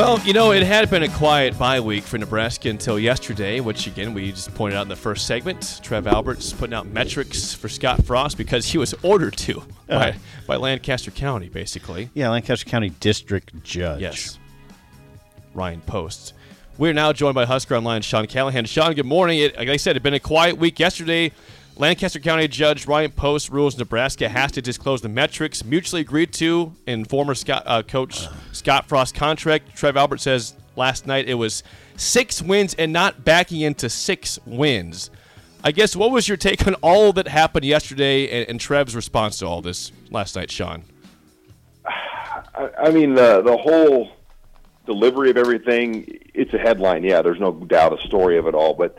Well, you know, it had been a quiet bye week for Nebraska until yesterday, which again we just pointed out in the first segment. Trev Alberts putting out metrics for Scott Frost because he was ordered to by, uh-huh. by Lancaster County, basically. Yeah, Lancaster County District Judge. Yes. Ryan Post. We're now joined by Husker Online Sean Callahan. Sean, good morning. It, like I said, it had been a quiet week yesterday. Lancaster County Judge Ryan Post rules Nebraska has to disclose the metrics mutually agreed to in former Scott, uh, coach Scott Frost contract. Trev Albert says last night it was six wins and not backing into six wins. I guess what was your take on all that happened yesterday and, and Trev's response to all this last night, Sean? I, I mean the the whole delivery of everything. It's a headline, yeah. There's no doubt a story of it all, but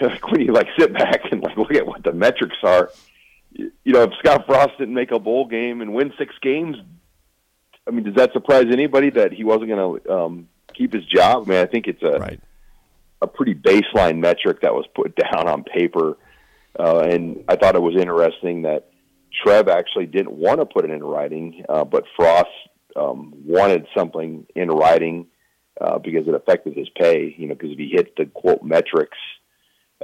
when you like sit back and like look at what the metrics are, you, know, if Scott Frost didn't make a bowl game and win six games, I mean, does that surprise anybody that he wasn't going to um, keep his job? I mean, I think it's a right. a pretty baseline metric that was put down on paper, uh, and I thought it was interesting that Trev actually didn't want to put it in writing, uh, but Frost um, wanted something in writing uh, because it affected his pay. You know, because if he hit the quote metrics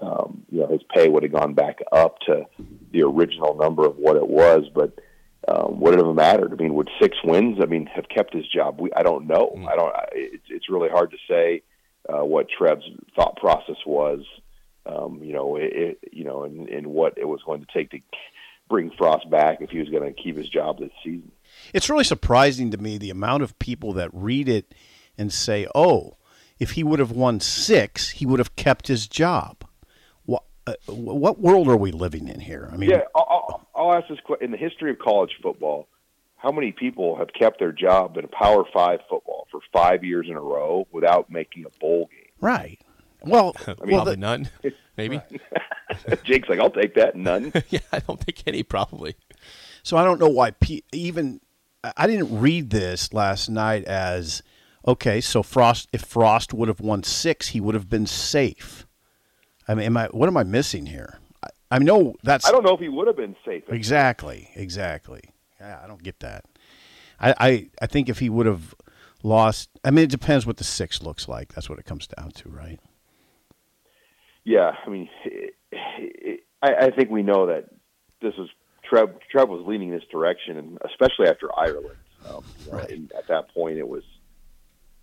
um, you know, his pay would have gone back up to the original number of what it was. But um, would it have mattered? I mean, would six wins? I mean, have kept his job? We, I don't know. Mm. I don't. It's it's really hard to say uh, what Trev's thought process was. Um, you know, it, it, you know, and, and what it was going to take to bring Frost back if he was going to keep his job this season. It's really surprising to me the amount of people that read it and say, "Oh, if he would have won six, he would have kept his job." Uh, what world are we living in here? I mean, yeah, I'll, I'll ask this question: in the history of college football, how many people have kept their job in a Power Five football for five years in a row without making a bowl game? Right. Well, I mean, probably the, none. Maybe. Jake's like, I'll take that. None. yeah, I don't think any. Probably. So I don't know why P- even I didn't read this last night as okay. So Frost, if Frost would have won six, he would have been safe. I mean, am I? What am I missing here? I, I know that's. I don't know if he would have been safe. Exactly. Exactly. Yeah, I don't get that. I, I, I think if he would have lost, I mean, it depends what the six looks like. That's what it comes down to, right? Yeah, I mean, it, it, I, I think we know that this was Trev. Trev was leaning this direction, and especially after Ireland. Um, you know, right. And at that point, it was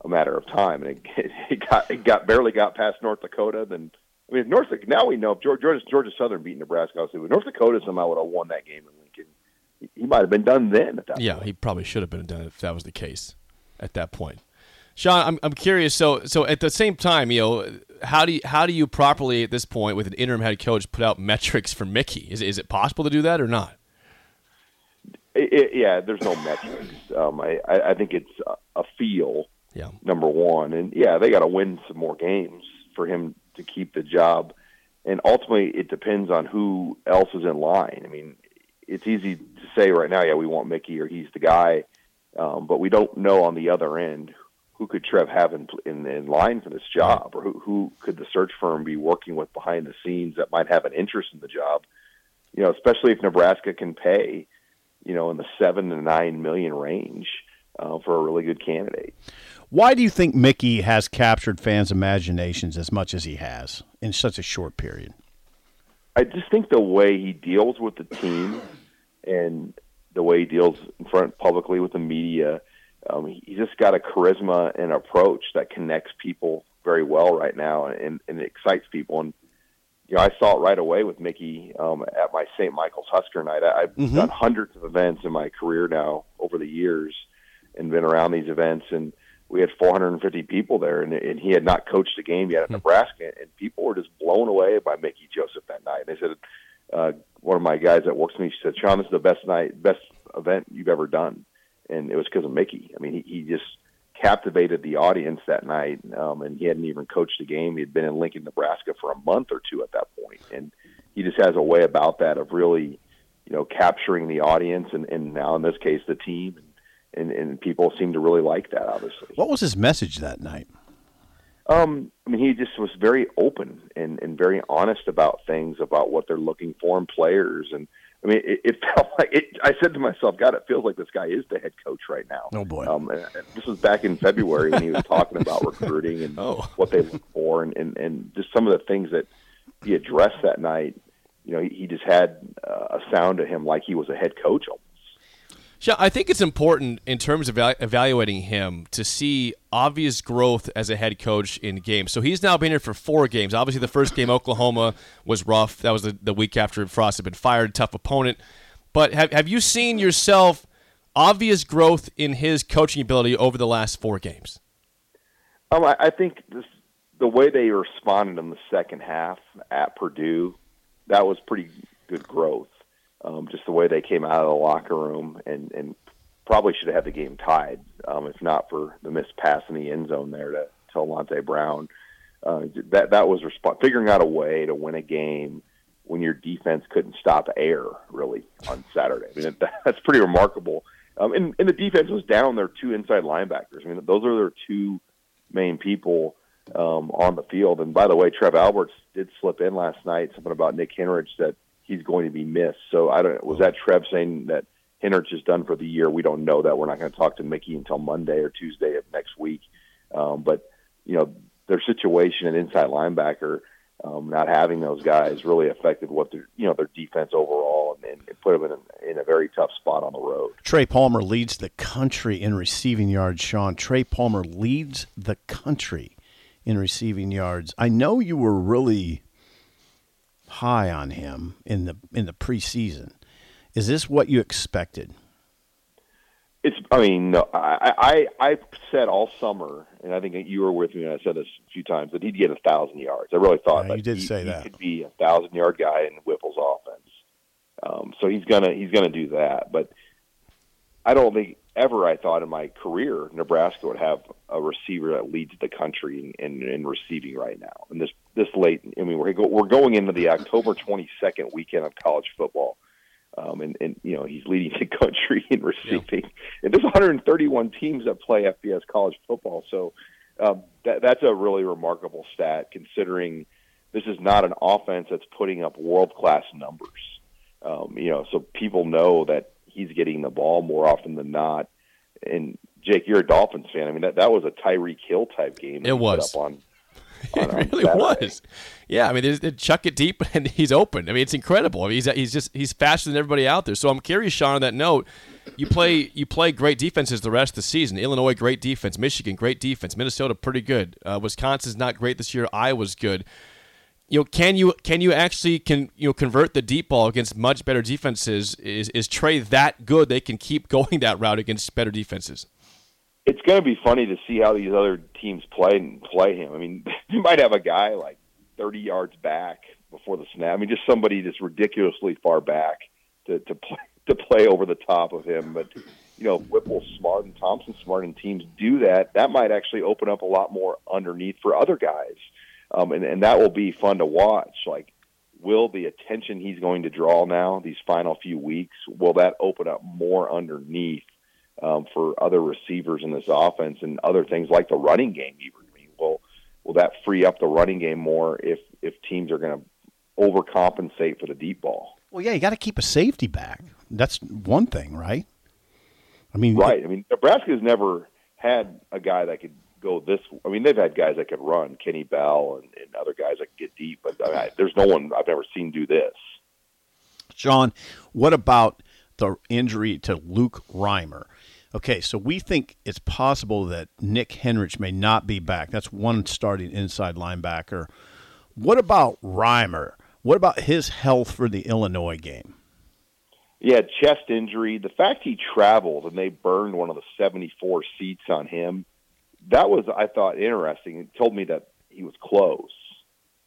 a matter of time, and it, it got it got barely got past North Dakota. Then I mean, North now we know if Georgia, Georgia Southern beat Nebraska, obviously, but North Dakota somehow would have won that game in Lincoln. He, might have been done then. At that yeah, point. he probably should have been done if that was the case at that point. Sean, I'm, I'm curious. So so at the same time, you know, how do you, how do you properly at this point with an interim head coach put out metrics for Mickey? Is is it possible to do that or not? It, it, yeah, there's no metrics. Um, I, I, I think it's a, a feel. Yeah. Number one, and yeah, they got to win some more games for him keep the job. And ultimately, it depends on who else is in line. I mean, it's easy to say right now, yeah, we want Mickey or he's the guy, um, but we don't know on the other end who could Trev have in, in, in line for this job, or who, who could the search firm be working with behind the scenes that might have an interest in the job. You know, especially if Nebraska can pay, you know, in the seven to nine million range uh, for a really good candidate. Why do you think Mickey has captured fans' imaginations as much as he has in such a short period? I just think the way he deals with the team and the way he deals in front publicly with the media, um, he just got a charisma and approach that connects people very well right now, and, and it excites people. And you know, I saw it right away with Mickey um, at my St. Michael's Husker night. I, I've mm-hmm. done hundreds of events in my career now over the years, and been around these events and we had 450 people there, and, and he had not coached a game yet at hmm. Nebraska, and people were just blown away by Mickey Joseph that night. And they said, uh, one of my guys that works with me said, "Sean, this is the best night, best event you've ever done," and it was because of Mickey. I mean, he, he just captivated the audience that night, um, and he hadn't even coached a game. He had been in Lincoln, Nebraska for a month or two at that point. point, and he just has a way about that of really, you know, capturing the audience, and, and now in this case, the team. And, and, and people seem to really like that. Obviously, what was his message that night? Um, I mean, he just was very open and, and very honest about things, about what they're looking for in players, and I mean, it, it felt like it. I said to myself, "God, it feels like this guy is the head coach right now." Oh boy! Um, this was back in February when he was talking about recruiting and oh. what they look for, and, and and just some of the things that he addressed that night. You know, he, he just had uh, a sound to him like he was a head coach almost. Yeah, I think it's important in terms of evaluating him to see obvious growth as a head coach in games. So he's now been here for four games. Obviously, the first game, Oklahoma, was rough. That was the, the week after Frost had been fired, tough opponent. But have, have you seen yourself obvious growth in his coaching ability over the last four games? Um, I, I think this, the way they responded in the second half at Purdue, that was pretty good growth um, just the way they came out of the locker room and, and probably should have had the game tied, um, if not for the missed pass in the end zone there to, to Alante Brown. Uh, that that was resp- figuring out a way to win a game when your defense couldn't stop air really on Saturday. I mean that, that's pretty remarkable. Um, and, and the defense was down their two inside linebackers. I mean those are their two main people um, on the field. And by the way, Trev Alberts did slip in last night. Something about Nick Henrich that he's going to be missed. So I don't. Was that Trev saying that Henrich is done for the year? We don't know that. We're not going to talk to Mickey until Monday or Tuesday of next week. Um, but you know their situation at inside linebacker, um, not having those guys really affected what their you know their defense overall, and, and put them in a, in a very tough spot on the road. Trey Palmer leads the country in receiving yards. Sean Trey Palmer leads the country in receiving yards. I know you were really high on him in the in the preseason. Is this what you expected? It's. I mean, no. I I I said all summer, and I think you were with me. and I said this a few times that he'd get a thousand yards. I really thought yeah, that you did he, say he that could be a thousand yard guy in Whipple's offense. Um, so he's gonna he's gonna do that, but I don't think ever I thought in my career Nebraska would have a receiver that leads the country in, in in receiving right now. And this this late, I mean, we're go, we're going into the October 22nd weekend of college football, um, and and you know he's leading the country in receiving. Yeah. And there's 131 teams that play FBS college football, so um, that that's a really remarkable stat considering this is not an offense that's putting up world class numbers. Um, you know, so people know that he's getting the ball more often than not. And Jake, you're a Dolphins fan. I mean, that that was a Tyreek Hill type game. It was on. on it really was. Yeah, I mean, they chuck it deep and he's open. I mean, it's incredible. I mean, he's he's just he's faster than everybody out there. So I'm curious, Sean, on that note. You play you play great defenses the rest of the season. Illinois, great defense. Michigan, great defense. Minnesota, pretty good. Uh, Wisconsin's not great this year. Iowa's good you know, can you can you actually can you know convert the deep ball against much better defenses? Is is Trey that good? They can keep going that route against better defenses. It's going to be funny to see how these other teams play and play him. I mean, you might have a guy like 30 yards back before the snap. I mean, just somebody that's ridiculously far back to to play to play over the top of him. But you know, Whipple's smart and Thompson smart, and teams do that. That might actually open up a lot more underneath for other guys, um, and and that will be fun to watch. Like, will the attention he's going to draw now these final few weeks will that open up more underneath um, for other receivers in this offense and other things like the running game? Even I mean, will will that free up the running game more if if teams are going to overcompensate for the deep ball? Well, yeah, you got to keep a safety back. That's one thing, right? I mean, Right. I mean, Nebraska's never had a guy that could go this. I mean, they've had guys that could run, Kenny Bell and, and other guys that could get deep, but I mean, there's no one I've ever seen do this. Sean, what about the injury to Luke Reimer? Okay, so we think it's possible that Nick Henrich may not be back. That's one starting inside linebacker. What about Reimer? What about his health for the Illinois game? Yeah, chest injury. The fact he traveled and they burned one of the 74 seats on him, that was, I thought, interesting. It told me that he was close.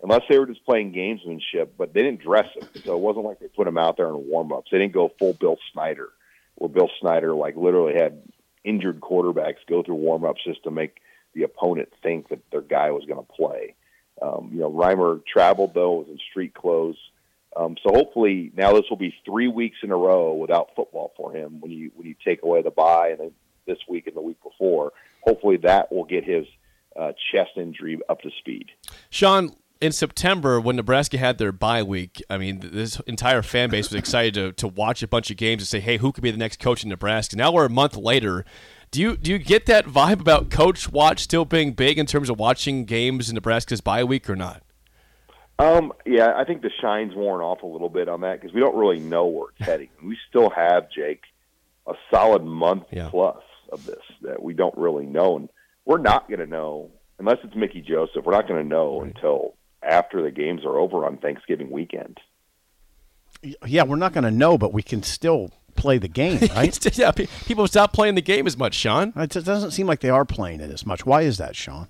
Unless they were just playing gamesmanship, but they didn't dress him. So it wasn't like they put him out there in warm ups. They didn't go full Bill Snyder, where Bill Snyder like literally had injured quarterbacks go through warm ups just to make the opponent think that their guy was going to play. Um, you know, Reimer traveled though, was in street clothes. Um, so hopefully now this will be three weeks in a row without football for him when you when you take away the bye and then this week and the week before. Hopefully that will get his uh, chest injury up to speed. Sean, in September when Nebraska had their bye week, I mean, this entire fan base was excited to, to watch a bunch of games and say, "Hey, who could be the next coach in Nebraska?" Now we're a month later. Do you do you get that vibe about Coach Watch still being big in terms of watching games in Nebraska's bye week or not? Um, yeah, I think the shine's worn off a little bit on that because we don't really know where it's heading. We still have Jake a solid month Yeah. plus of this that we don't really know, and we're not going to know unless it's Mickey Joseph. We're not going to know until after the games are over on Thanksgiving weekend. Yeah, we're not going to know, but we can still play the game, right? yeah, pe- people stop playing the game as much, Sean. it just doesn't seem like they are playing it as much. Why is that, Sean?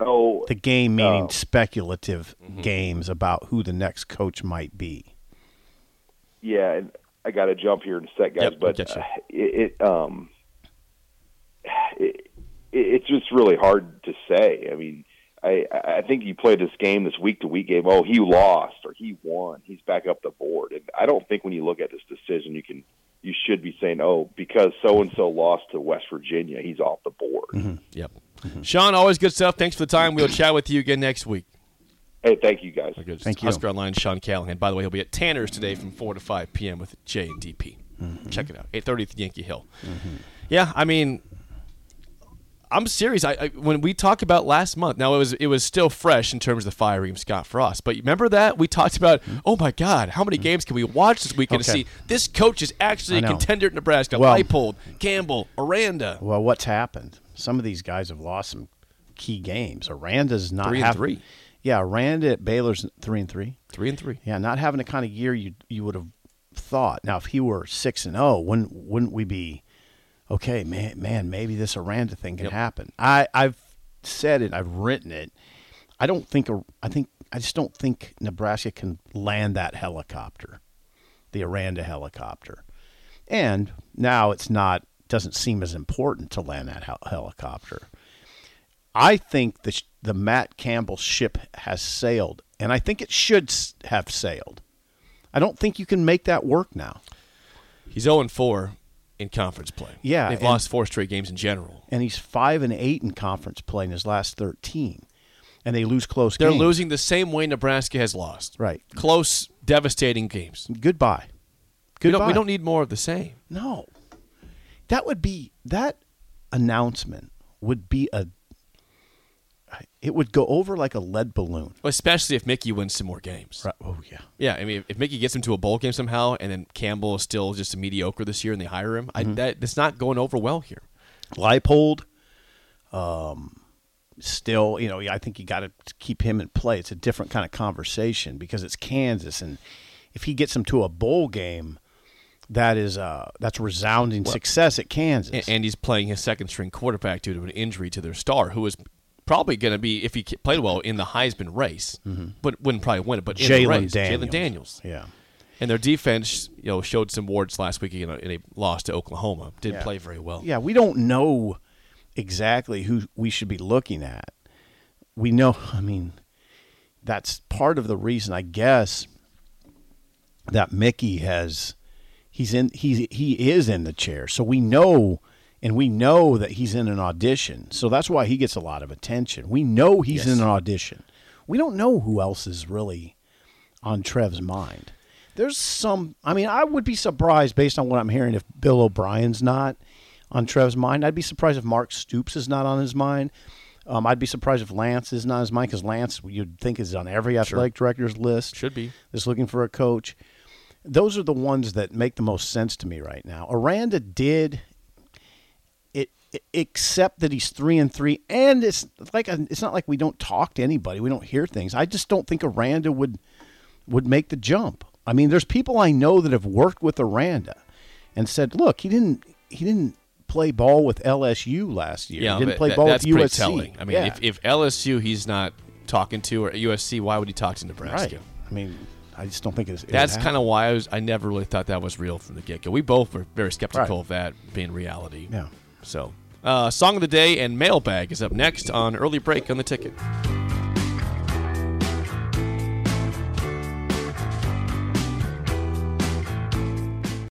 Oh, The game meaning Oh. speculative games about who the next coach might be. Yeah, and I got to jump here in a sec, guys. Yep, but we'll get you. uh, it, it um, it, it's just really hard to say. I mean, I I think you play this game, this week to week game. Oh, he lost or he won. He's back up the board, and I don't think when you look at this decision, you can you should be saying, oh, because so and so lost to West Virginia, he's off the board. Mm-hmm. Yep. Mm-hmm. Sean, always good stuff. Thanks for the time. We'll chat with you again next week. Hey, thank you guys. Good. Thank you. Husker Online, Sean Callahan. By the way, he'll be at Tanner's today from 4 to 5 p.m. with J and DP. Mm-hmm. Check it out. 830th Yankee Hill. Yeah, I mean, I'm serious. I, I when we talk about last month, now it was it was still fresh in terms of the firing of Scott Frost. But remember that we talked about, mm-hmm. oh my God, how many mm-hmm. games can we watch this weekend to see this coach is actually a contender at Nebraska? Well- Leipold, Campbell, Aranda. Well, what's happened? Some of these guys have lost some key games. Aranda's not Three and three. Yeah, Aranda at Baylor's three and three. Three and three. Yeah, not having the kind of year you you would have thought. Now, if he were six and zero, wouldn't wouldn't we be okay? Man, man, maybe this Aranda thing can Yep. happen. I I've said it. I've written it. I don't think. I think. I just don't think Nebraska can land that helicopter, the Aranda helicopter. And now it's not. Doesn't seem as important to land that hel- helicopter. I think the sh- the Matt Campbell ship has sailed, and I think it should s- have sailed. I don't think you can make that work now. He's 0 and 4 in conference play. Yeah, They've lost four straight games in general. And he's five and eight in conference play in his last thirteen, and they lose close. They're games. losing the same way Nebraska has lost. Right. Close, devastating games. Goodbye. We Goodbye. don't, we don't need more of the same. No, that would be that announcement would be a. It would go over like a lead balloon. Especially if Mickey wins some more games. Right. Oh yeah. Yeah, I mean, if, Mickey gets him to a bowl game somehow, and then Campbell is still just a mediocre this year, and they hire him, Mm-hmm. I, that that's not going over well here. Leipold, um, still, you know, I think you got to keep him in play. It's a different kind of conversation because it's Kansas, and if he gets him to a bowl game, that is uh, that's resounding success at Kansas. And, and he's playing his second string quarterback due to an injury to their star, who is probably going to be, if he played well, in the Heisman race, but wouldn't probably win it. But Mm-hmm. Jalon Daniels. Daniels. yeah. And their defense, you know, showed some warts last week in a, in a loss to Oklahoma. Didn't Yeah. play very well. Yeah, we don't know exactly who we should be looking at. We know, I mean, that's part of the reason, I guess, that Mickey has he's in he's he is in the chair. So we know and we know that he's in an audition. So that's why he gets a lot of attention. We know he's Yes. in an audition. We don't know who else is really on Trev's mind. There's some I mean, I would be surprised based on what I'm hearing if Bill O'Brien's not on Trev's mind. I'd be surprised if Mark Stoops is not on his mind. Um, I'd be surprised if Lance is not on his mind because Lance, you'd think, is on every athletic director's list. Should be. That's looking for a coach. Those are the ones that make the most sense to me right now. Aranda did except that he's three and three, and it's like a, it's not like we don't talk to anybody, we don't hear things. I just don't think Aranda would would make the jump. I mean, there's people I know that have worked with Aranda and said, "Look, he didn't he didn't play ball with LSU last year. Yeah, he didn't play that- ball with USC." telling. I mean, Yeah. if, if LSU he's not talking to or USC, why would he talk to Nebraska? right. I mean, I just don't think it's. it That's kind of why I was. I never really thought that was real from the get go. We both were very skeptical Right. of that being reality. Yeah. So, uh, song of the day and mailbag is up next on early break on the ticket.